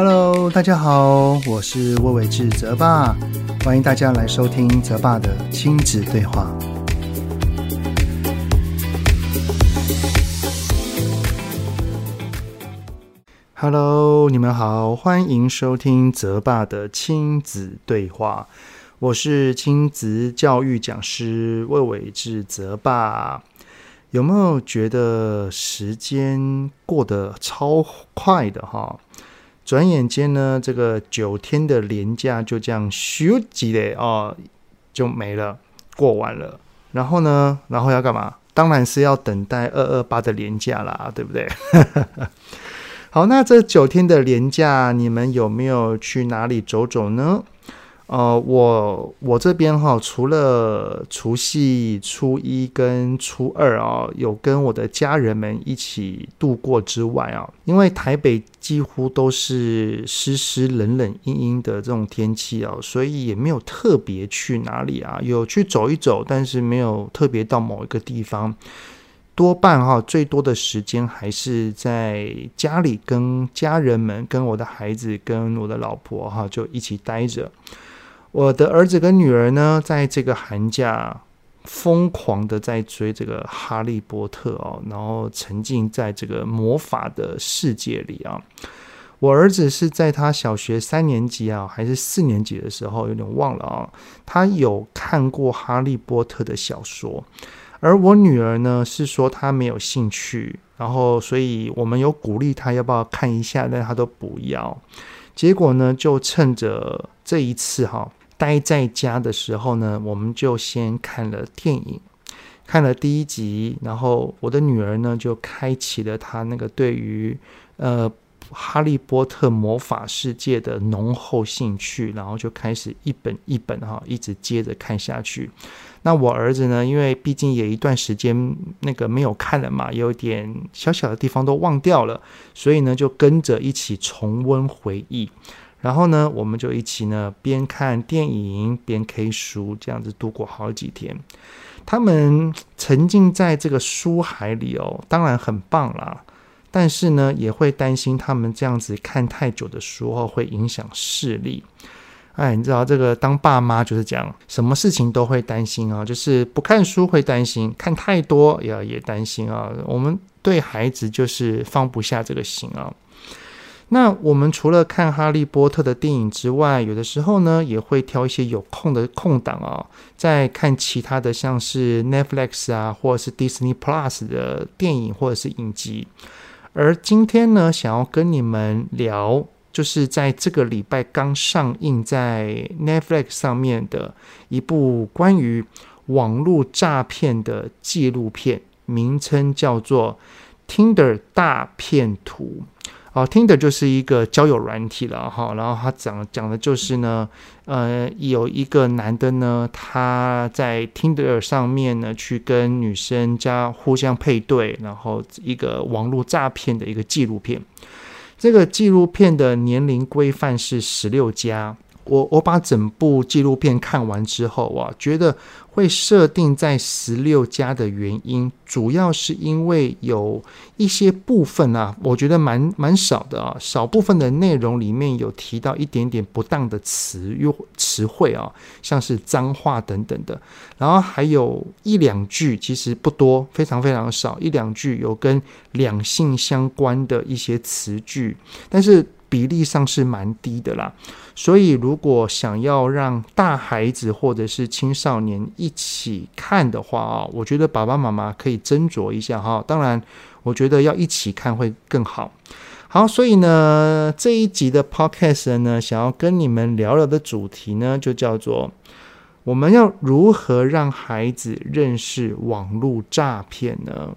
Hello，大家好，我是魏伟志泽爸，欢迎大家来收听泽爸的亲子对话。Hello，你们好，欢迎收听泽爸的亲子对话。我是亲子教育讲师魏伟志泽爸。有没有觉得时间过得超快的哈？转眼间呢，这个九天的连假就这样咻几的哦，就没了，过完了。然后呢，然后要干嘛？当然是要等待二二八的连假啦，对不对？好，那这九天的连假，你们有没有去哪里走走呢？呃，我我这边哈，除了除夕、初一跟初二啊，有跟我的家人们一起度过之外啊，因为台北几乎都是湿湿冷冷阴阴的这种天气啊，所以也没有特别去哪里啊，有去走一走，但是没有特别到某一个地方。多半哈，最多的时间还是在家里跟家人们、跟我的孩子、跟我的老婆哈，就一起待着。我的儿子跟女儿呢，在这个寒假疯狂的在追这个《哈利波特》哦，然后沉浸在这个魔法的世界里啊。我儿子是在他小学三年级啊，还是四年级的时候，有点忘了啊。他有看过《哈利波特》的小说。而我女儿呢，是说她没有兴趣，然后所以我们有鼓励她要不要看一下，但她都不要。结果呢，就趁着这一次哈，待在家的时候呢，我们就先看了电影，看了第一集，然后我的女儿呢就开启了她那个对于呃哈利波特魔法世界的浓厚兴趣，然后就开始一本一本哈一直接着看下去。那我儿子呢？因为毕竟也一段时间那个没有看了嘛，有点小小的地方都忘掉了，所以呢就跟着一起重温回忆。然后呢，我们就一起呢边看电影边 K 书，这样子度过好几天。他们沉浸在这个书海里哦，当然很棒啦。但是呢，也会担心他们这样子看太久的书后会影响视力。哎，你知道这个当爸妈就是这样，什么事情都会担心啊，就是不看书会担心，看太多也也担心啊。我们对孩子就是放不下这个心啊。那我们除了看《哈利波特》的电影之外，有的时候呢也会挑一些有空的空档啊，再看其他的，像是 Netflix 啊，或者是 Disney Plus 的电影或者是影集。而今天呢，想要跟你们聊。就是在这个礼拜刚上映在 Netflix 上面的一部关于网络诈骗的纪录片，名称叫做《Tinder 大骗徒》。哦，Tinder 就是一个交友软体了哈。然后他讲讲的就是呢，呃，有一个男的呢，他在 Tinder 上面呢去跟女生加互相配对，然后一个网络诈骗的一个纪录片。这个纪录片的年龄规范是十六加。我我把整部纪录片看完之后啊，觉得。会设定在十六加的原因，主要是因为有一些部分啊，我觉得蛮蛮少的啊，少部分的内容里面有提到一点点不当的词又词汇啊，像是脏话等等的，然后还有一两句，其实不多，非常非常少，一两句有跟两性相关的一些词句，但是。比例上是蛮低的啦，所以如果想要让大孩子或者是青少年一起看的话啊，我觉得爸爸妈妈可以斟酌一下哈。当然，我觉得要一起看会更好。好，所以呢，这一集的 Podcast 呢，想要跟你们聊聊的主题呢，就叫做我们要如何让孩子认识网络诈骗呢？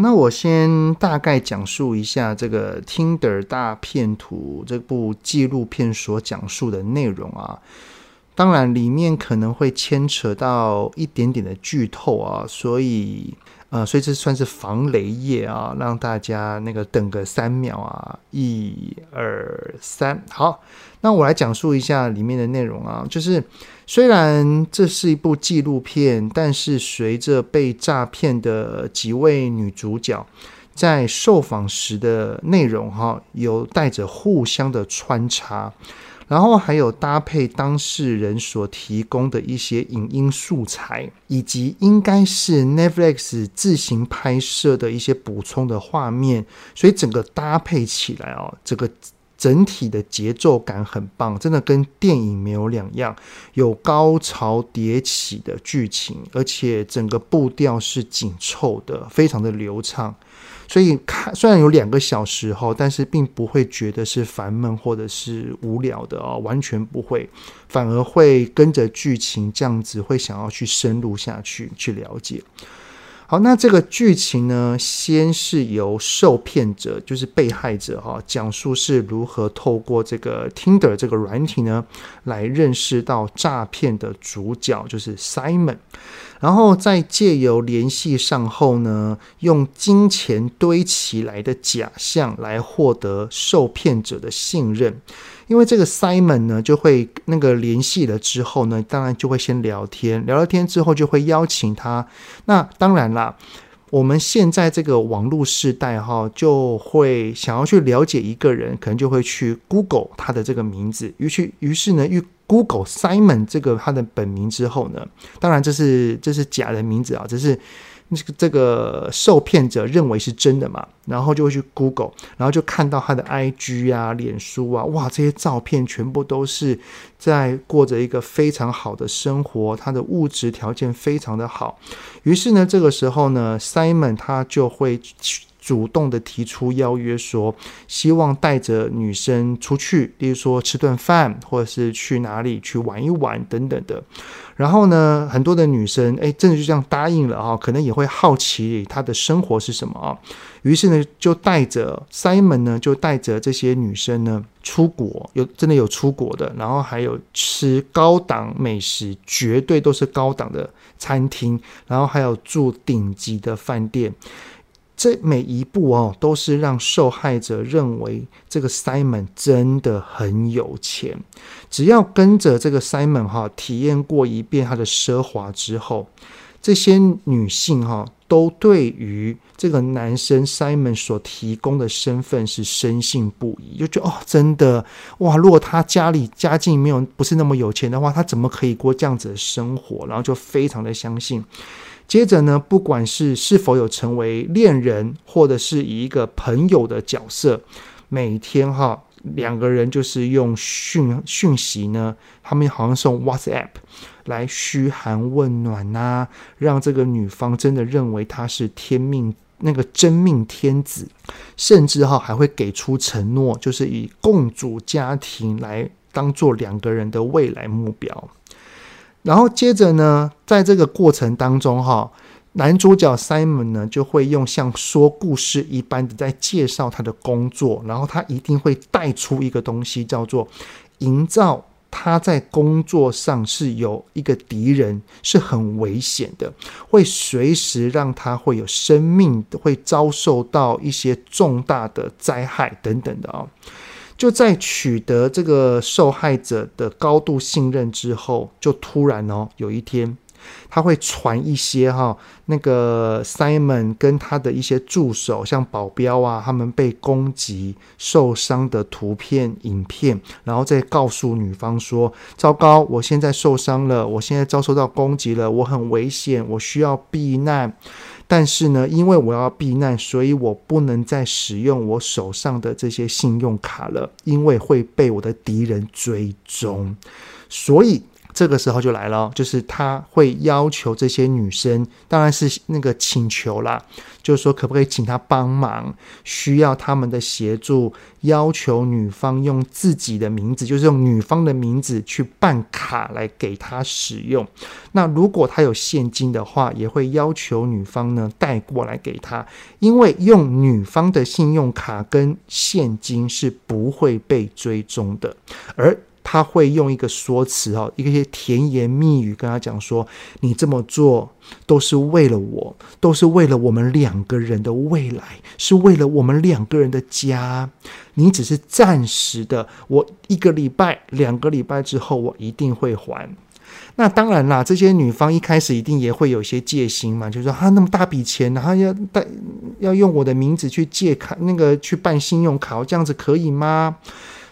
那我先大概讲述一下这个《Tinder 大骗图》这部纪录片所讲述的内容啊。当然里面可能会牵扯到一点点的剧透啊，所以。呃，所以这算是防雷页啊，让大家那个等个三秒啊，一二三，好，那我来讲述一下里面的内容啊，就是虽然这是一部纪录片，但是随着被诈骗的几位女主角在受访时的内容哈、有带着互相的穿插。然后还有搭配当事人所提供的一些影音素材，以及应该是 Netflix 自行拍摄的一些补充的画面，所以整个搭配起来哦，这个整体的节奏感很棒，真的跟电影没有两样，有高潮迭起的剧情，而且整个步调是紧凑的，非常的流畅。所以看虽然有两个小时哈，但是并不会觉得是烦闷或者是无聊的哦，完全不会，反而会跟着剧情这样子，会想要去深入下去去了解。好，那这个剧情呢，先是由受骗者，就是被害者哈，讲述是如何透过这个 Tinder 这个软体呢，来认识到诈骗的主角，就是 Simon，然后再借由联系上后呢，用金钱堆起来的假象来获得受骗者的信任。因为这个 Simon 呢，就会那个联系了之后呢，当然就会先聊天，聊了天之后就会邀请他。那当然啦，我们现在这个网络时代哈，就会想要去了解一个人，可能就会去 Google 他的这个名字。于是，于是呢，与 Google Simon 这个他的本名之后呢，当然这是这是假的名字啊，这是。这个这个受骗者认为是真的嘛，然后就会去 Google，然后就看到他的 IG 啊、脸书啊，哇，这些照片全部都是在过着一个非常好的生活，他的物质条件非常的好。于是呢，这个时候呢，Simon 他就会去。主动的提出邀约说，希望带着女生出去，例如说吃顿饭，或者是去哪里去玩一玩等等的。然后呢，很多的女生哎，真的就这样答应了啊，可能也会好奇她的生活是什么啊。于是呢，就带着 Simon 呢，就带着这些女生呢出国，有真的有出国的，然后还有吃高档美食，绝对都是高档的餐厅，然后还有住顶级的饭店。这每一步哦，都是让受害者认为这个 Simon 真的很有钱。只要跟着这个 Simon 哈，体验过一遍他的奢华之后，这些女性哈，都对于这个男生 Simon 所提供的身份是深信不疑，就觉得哦，真的哇，如果他家里家境没有不是那么有钱的话，他怎么可以过这样子的生活？然后就非常的相信。接着呢，不管是是否有成为恋人，或者是以一个朋友的角色，每天哈两个人就是用讯讯息呢，他们好像是用 WhatsApp 来嘘寒问暖呐、让这个女方真的认为他是天命那个真命天子，甚至哈还会给出承诺，就是以共组家庭来当做两个人的未来目标。然后接着呢，在这个过程当中，哈，男主角 Simon 呢就会用像说故事一般的在介绍他的工作，然后他一定会带出一个东西，叫做营造他在工作上是有一个敌人，是很危险的，会随时让他会有生命会遭受到一些重大的灾害等等的啊。就在取得这个受害者的高度信任之后，就突然哦，有一天他会传一些哈，那个 Simon 跟他的一些助手，像保镖啊，他们被攻击受伤的图片、影片，然后再告诉女方说：“糟糕，我现在受伤了，我现在遭受到攻击了，我很危险，我需要避难。”但是呢，因为我要避难，所以我不能再使用我手上的这些信用卡了，因为会被我的敌人追踪，所以。这个时候就来了，就是他会要求这些女生，当然是那个请求啦，就是说可不可以请他帮忙，需要他们的协助，要求女方用自己的名字，就是用女方的名字去办卡来给他使用。那如果他有现金的话，也会要求女方呢带过来给他，因为用女方的信用卡跟现金是不会被追踪的，而。他会用一个说辞哦，一些甜言蜜语跟他讲说：“你这么做都是为了我，都是为了我们两个人的未来，是为了我们两个人的家。你只是暂时的，我一个礼拜、两个礼拜之后，我一定会还。”那当然啦，这些女方一开始一定也会有些戒心嘛，就是说他、啊、那么大笔钱，然后要带要用我的名字去借卡，那个去办信用卡，这样子可以吗？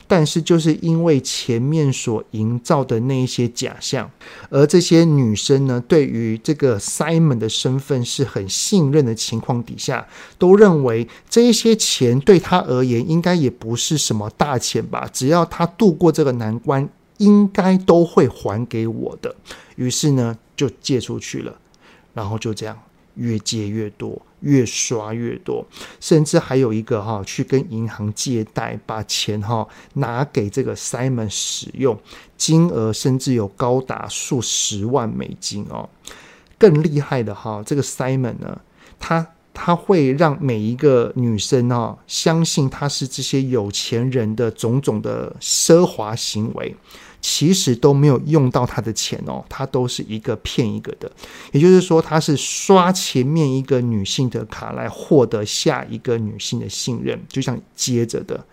但是就是因为前面所营造的那一些假象，而这些女生呢，对于这个 Simon 的身份是很信任的情况底下，都认为这一些钱对他而言应该也不是什么大钱吧，只要他度过这个难关。应该都会还给我的，于是呢就借出去了，然后就这样越借越多，越刷越多，甚至还有一个哈去跟银行借贷，把钱哈拿给这个 Simon 使用，金额甚至有高达数十万美金哦。更厉害的哈，这个 Simon 呢，他他会让每一个女生哦相信他是这些有钱人的种种的奢华行为。其实都没有用到他的钱哦，他都是一个骗一个的，也就是说，他是刷前面一个女性的卡来获得下一个女性的信任，就像接着的。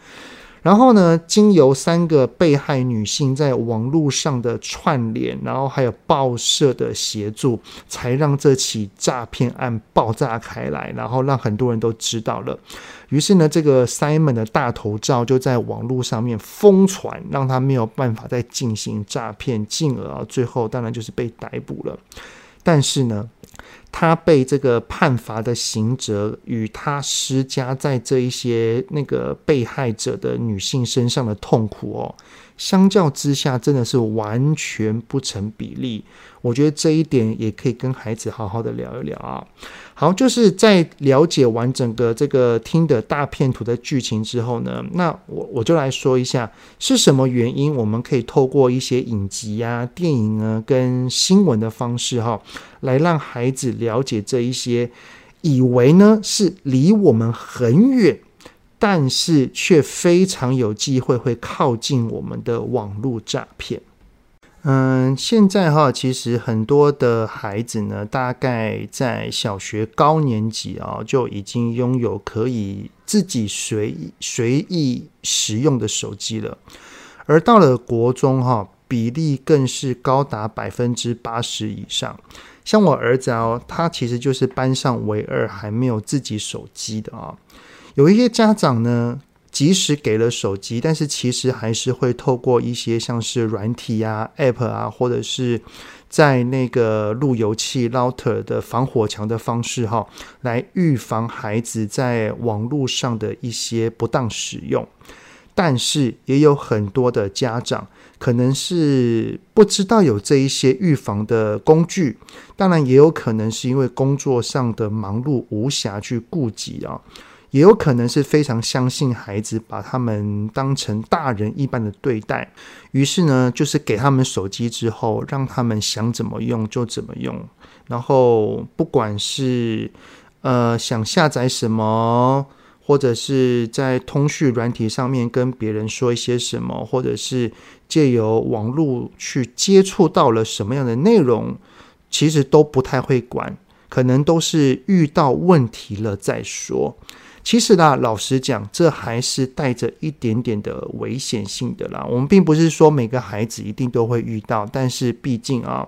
然后呢，经由三个被害女性在网络上的串联，然后还有报社的协助，才让这起诈骗案爆炸开来，然后让很多人都知道了。于是呢，这个 Simon 的大头照就在网络上面疯传，让他没有办法再进行诈骗，进而最后当然就是被逮捕了。但是呢，他被这个判罚的刑责与他施加在这一些那个被害者的女性身上的痛苦哦，相较之下真的是完全不成比例。我觉得这一点也可以跟孩子好好的聊一聊啊。好，就是在了解完整个这个听的大片图的剧情之后呢，那我我就来说一下是什么原因，我们可以透过一些影集啊、电影啊跟新闻的方式哈，来让孩子了解这一些，以为呢是离我们很远，但是却非常有机会会靠近我们的网络诈骗。嗯，现在哈，其实很多的孩子呢，大概在小学高年级啊，就已经拥有可以自己随意随意使用的手机了。而到了国中哈，比例更是高达百分之八十以上。像我儿子哦，他其实就是班上唯二还没有自己手机的啊。有一些家长呢。即使给了手机，但是其实还是会透过一些像是软体啊、App 啊，或者是在那个路由器 Router 的防火墙的方式哈，来预防孩子在网络上的一些不当使用。但是也有很多的家长可能是不知道有这一些预防的工具，当然也有可能是因为工作上的忙碌无暇去顾及啊。也有可能是非常相信孩子，把他们当成大人一般的对待，于是呢，就是给他们手机之后，让他们想怎么用就怎么用，然后不管是呃想下载什么，或者是在通讯软体上面跟别人说一些什么，或者是借由网络去接触到了什么样的内容，其实都不太会管，可能都是遇到问题了再说。其实啦，老实讲，这还是带着一点点的危险性的啦。我们并不是说每个孩子一定都会遇到，但是毕竟啊，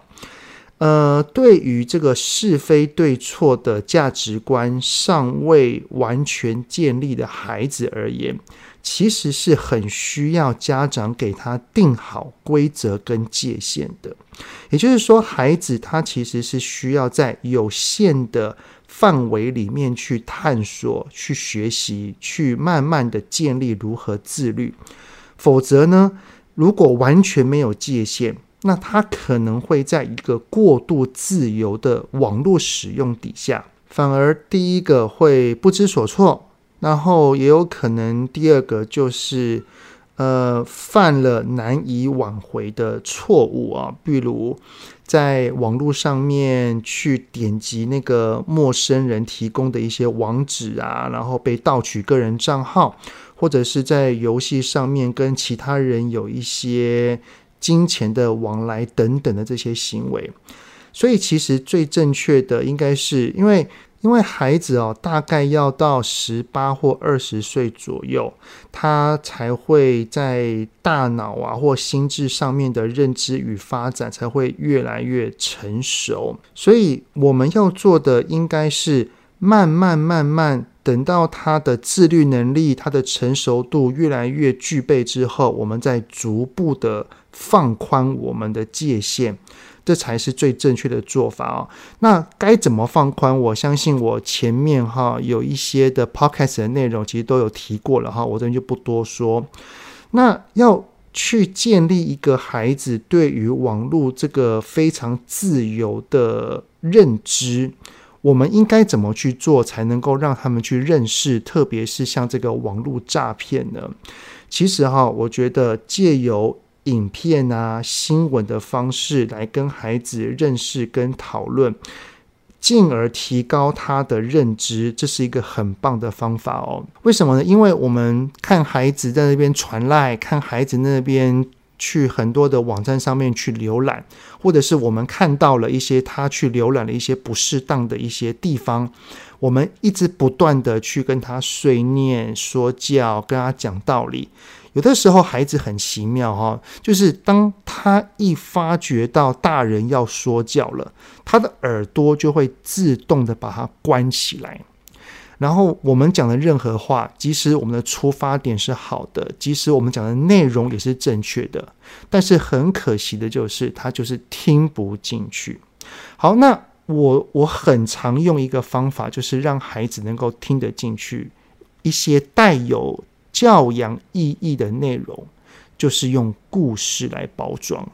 呃，对于这个是非对错的价值观尚未完全建立的孩子而言，其实是很需要家长给他定好规则跟界限的。也就是说，孩子他其实是需要在有限的。范围里面去探索、去学习、去慢慢的建立如何自律。否则呢，如果完全没有界限，那他可能会在一个过度自由的网络使用底下，反而第一个会不知所措，然后也有可能第二个就是呃犯了难以挽回的错误啊，比如。在网络上面去点击那个陌生人提供的一些网址啊，然后被盗取个人账号，或者是在游戏上面跟其他人有一些金钱的往来等等的这些行为。所以，其实最正确的应该是因为。因为孩子哦，大概要到十八或二十岁左右，他才会在大脑啊或心智上面的认知与发展才会越来越成熟。所以我们要做的应该是慢慢慢慢，等到他的自律能力、他的成熟度越来越具备之后，我们再逐步的放宽我们的界限。这才是最正确的做法哦。那该怎么放宽？我相信我前面哈有一些的 podcast 的内容，其实都有提过了哈，我这边就不多说。那要去建立一个孩子对于网络这个非常自由的认知，我们应该怎么去做，才能够让他们去认识？特别是像这个网络诈骗呢？其实哈，我觉得借由影片啊、新闻的方式来跟孩子认识跟讨论，进而提高他的认知，这是一个很棒的方法哦。为什么呢？因为我们看孩子在那边传赖，看孩子那边去很多的网站上面去浏览，或者是我们看到了一些他去浏览了一些不适当的一些地方，我们一直不断的去跟他碎念、说教，跟他讲道理。有的时候孩子很奇妙哈，就是当他一发觉到大人要说教了，他的耳朵就会自动的把它关起来。然后我们讲的任何话，即使我们的出发点是好的，即使我们讲的内容也是正确的，但是很可惜的就是他就是听不进去。好，那我我很常用一个方法，就是让孩子能够听得进去一些带有。教养意义的内容，就是用故事来包装。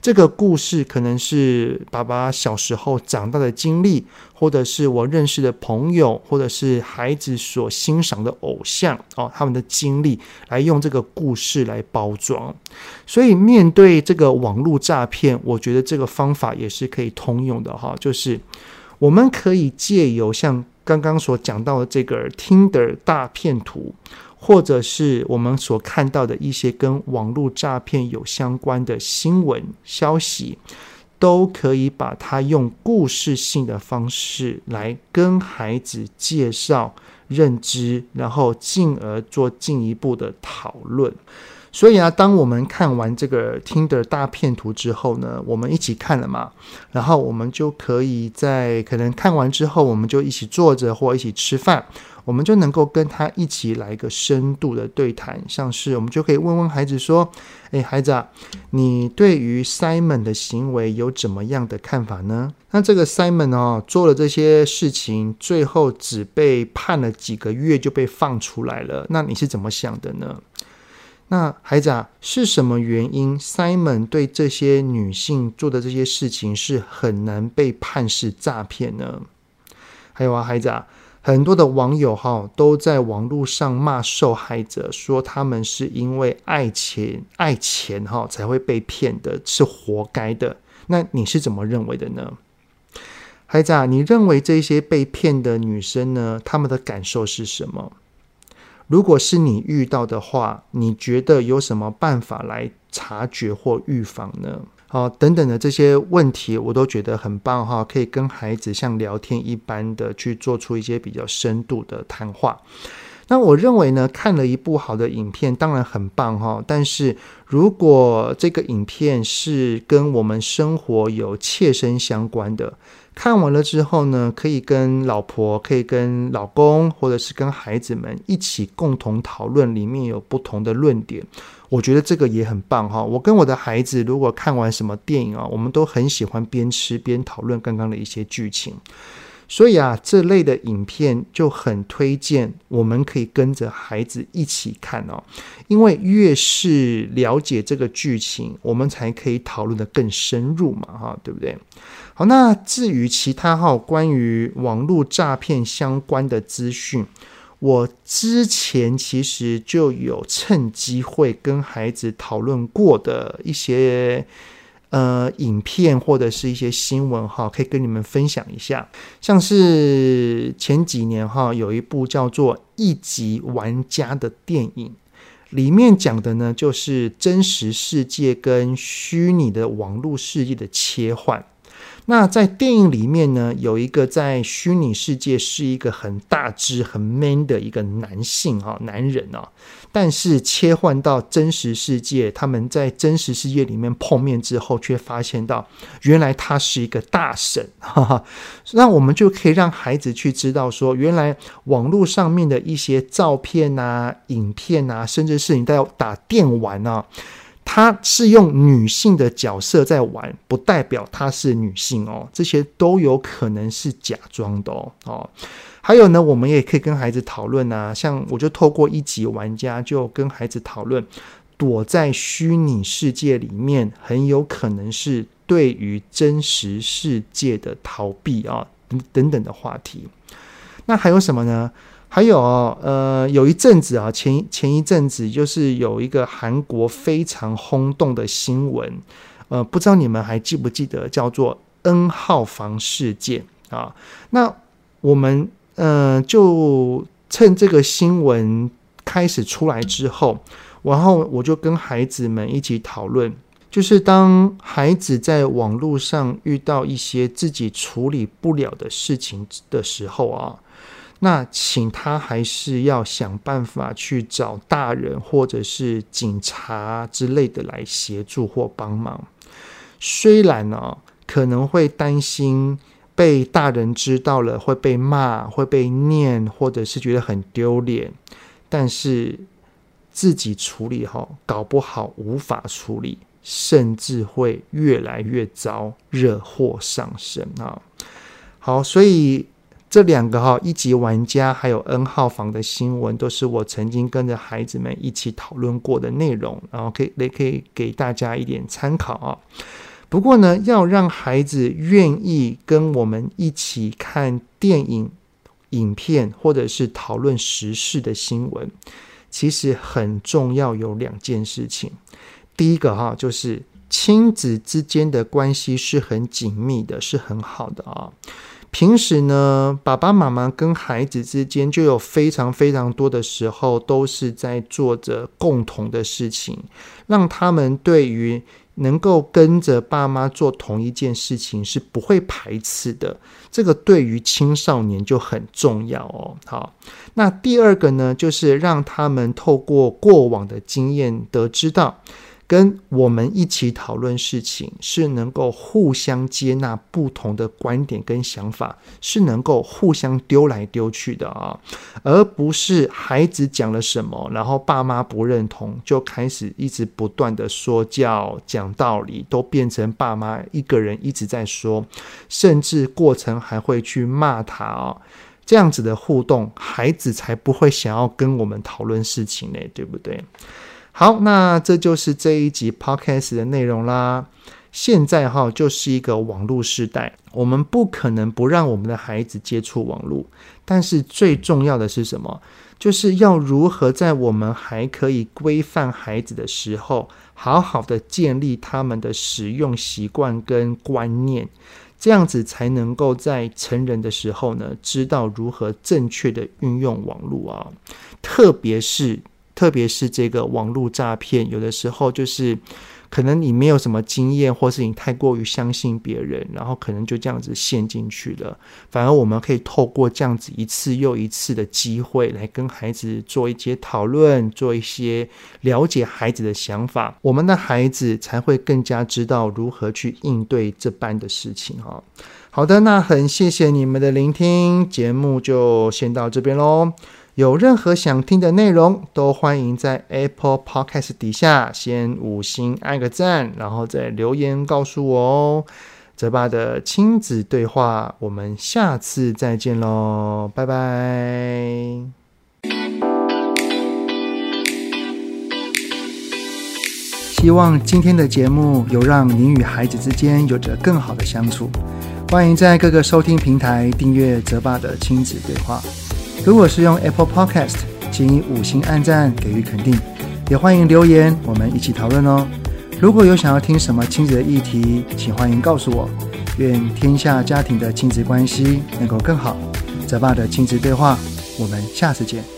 这个故事可能是爸爸小时候长大的经历，或者是我认识的朋友，或者是孩子所欣赏的偶像哦，他们的经历来用这个故事来包装。所以面对这个网络诈骗，我觉得这个方法也是可以通用的哈，就是我们可以借由像刚刚所讲到的这个 Tinder 大骗图。或者是我们所看到的一些跟网络诈骗有相关的新闻消息，都可以把它用故事性的方式来跟孩子介绍认知，然后进而做进一步的讨论。所以啊，当我们看完这个 Tinder 大片图之后呢，我们一起看了嘛，然后我们就可以在可能看完之后，我们就一起坐着或一起吃饭。我们就能够跟他一起来一个深度的对谈，像是我们就可以问问孩子说：“诶，孩子啊，你对于 Simon 的行为有怎么样的看法呢？”那这个 Simon 哦，做了这些事情，最后只被判了几个月就被放出来了。那你是怎么想的呢？那孩子啊，是什么原因 Simon 对这些女性做的这些事情是很难被判是诈骗呢？还有啊，孩子啊。很多的网友哈都在网络上骂受害者，说他们是因为爱钱爱钱哈才会被骗的，是活该的。那你是怎么认为的呢？孩子啊，你认为这些被骗的女生呢，她们的感受是什么？如果是你遇到的话，你觉得有什么办法来察觉或预防呢？哦，等等的这些问题，我都觉得很棒哈，可以跟孩子像聊天一般的去做出一些比较深度的谈话。那我认为呢，看了一部好的影片当然很棒哈，但是如果这个影片是跟我们生活有切身相关的，看完了之后呢，可以跟老婆、可以跟老公，或者是跟孩子们一起共同讨论，里面有不同的论点。我觉得这个也很棒哈！我跟我的孩子如果看完什么电影啊，我们都很喜欢边吃边讨论刚刚的一些剧情。所以啊，这类的影片就很推荐，我们可以跟着孩子一起看哦。因为越是了解这个剧情，我们才可以讨论得更深入嘛，哈，对不对？好，那至于其他哈关于网络诈骗相关的资讯。我之前其实就有趁机会跟孩子讨论过的一些呃影片或者是一些新闻哈，可以跟你们分享一下。像是前几年哈，有一部叫做《一级玩家》的电影，里面讲的呢就是真实世界跟虚拟的网络世界的切换。那在电影里面呢，有一个在虚拟世界是一个很大只、很 man 的一个男性啊，男人啊，但是切换到真实世界，他们在真实世界里面碰面之后，却发现到原来他是一个大神，哈哈。那我们就可以让孩子去知道说，原来网络上面的一些照片啊、影片啊，甚至是你在打电玩啊。他是用女性的角色在玩，不代表她是女性哦，这些都有可能是假装的哦。哦，还有呢，我们也可以跟孩子讨论啊，像我就透过一级玩家就跟孩子讨论，躲在虚拟世界里面，很有可能是对于真实世界的逃避啊，等等的话题。那还有什么呢？还有啊呃，有一阵子啊，前前一阵子就是有一个韩国非常轰动的新闻，呃，不知道你们还记不记得，叫做 N 号房事件啊？那我们呃，就趁这个新闻开始出来之后，然后我就跟孩子们一起讨论，就是当孩子在网络上遇到一些自己处理不了的事情的时候啊。那请他还是要想办法去找大人或者是警察之类的来协助或帮忙。虽然呢、哦，可能会担心被大人知道了会被骂、会被念，或者是觉得很丢脸，但是自己处理好，搞不好无法处理，甚至会越来越糟，惹祸上身啊！好，所以。这两个哈，一级玩家还有 N 号房的新闻，都是我曾经跟着孩子们一起讨论过的内容，然后可以也可以给大家一点参考啊。不过呢，要让孩子愿意跟我们一起看电影、影片，或者是讨论时事的新闻，其实很重要，有两件事情。第一个哈，就是亲子之间的关系是很紧密的，是很好的啊。平时呢，爸爸妈妈跟孩子之间就有非常非常多的时候，都是在做着共同的事情，让他们对于能够跟着爸妈做同一件事情是不会排斥的。这个对于青少年就很重要哦。好，那第二个呢，就是让他们透过过往的经验得知到。跟我们一起讨论事情，是能够互相接纳不同的观点跟想法，是能够互相丢来丢去的啊，而不是孩子讲了什么，然后爸妈不认同，就开始一直不断的说教、讲道理，都变成爸妈一个人一直在说，甚至过程还会去骂他啊，这样子的互动，孩子才不会想要跟我们讨论事情呢，对不对？好，那这就是这一集 podcast 的内容啦。现在哈就是一个网络时代，我们不可能不让我们的孩子接触网络。但是最重要的是什么？就是要如何在我们还可以规范孩子的时候，好好的建立他们的使用习惯跟观念，这样子才能够在成人的时候呢，知道如何正确的运用网络啊，特别是。特别是这个网络诈骗，有的时候就是可能你没有什么经验，或是你太过于相信别人，然后可能就这样子陷进去了。反而我们可以透过这样子一次又一次的机会，来跟孩子做一些讨论，做一些了解孩子的想法，我们的孩子才会更加知道如何去应对这般的事情哈。好的，那很谢谢你们的聆听，节目就先到这边喽。有任何想听的内容，都欢迎在 Apple Podcast 底下先五星按个赞，然后再留言告诉我哦。泽爸的亲子对话，我们下次再见喽，拜拜。希望今天的节目有让您与孩子之间有着更好的相处。欢迎在各个收听平台订阅泽爸的亲子对话。如果是用 Apple Podcast，请以五星按赞给予肯定，也欢迎留言，我们一起讨论哦。如果有想要听什么亲子的议题，请欢迎告诉我。愿天下家庭的亲子关系能够更好。泽爸的亲子对话，我们下次见。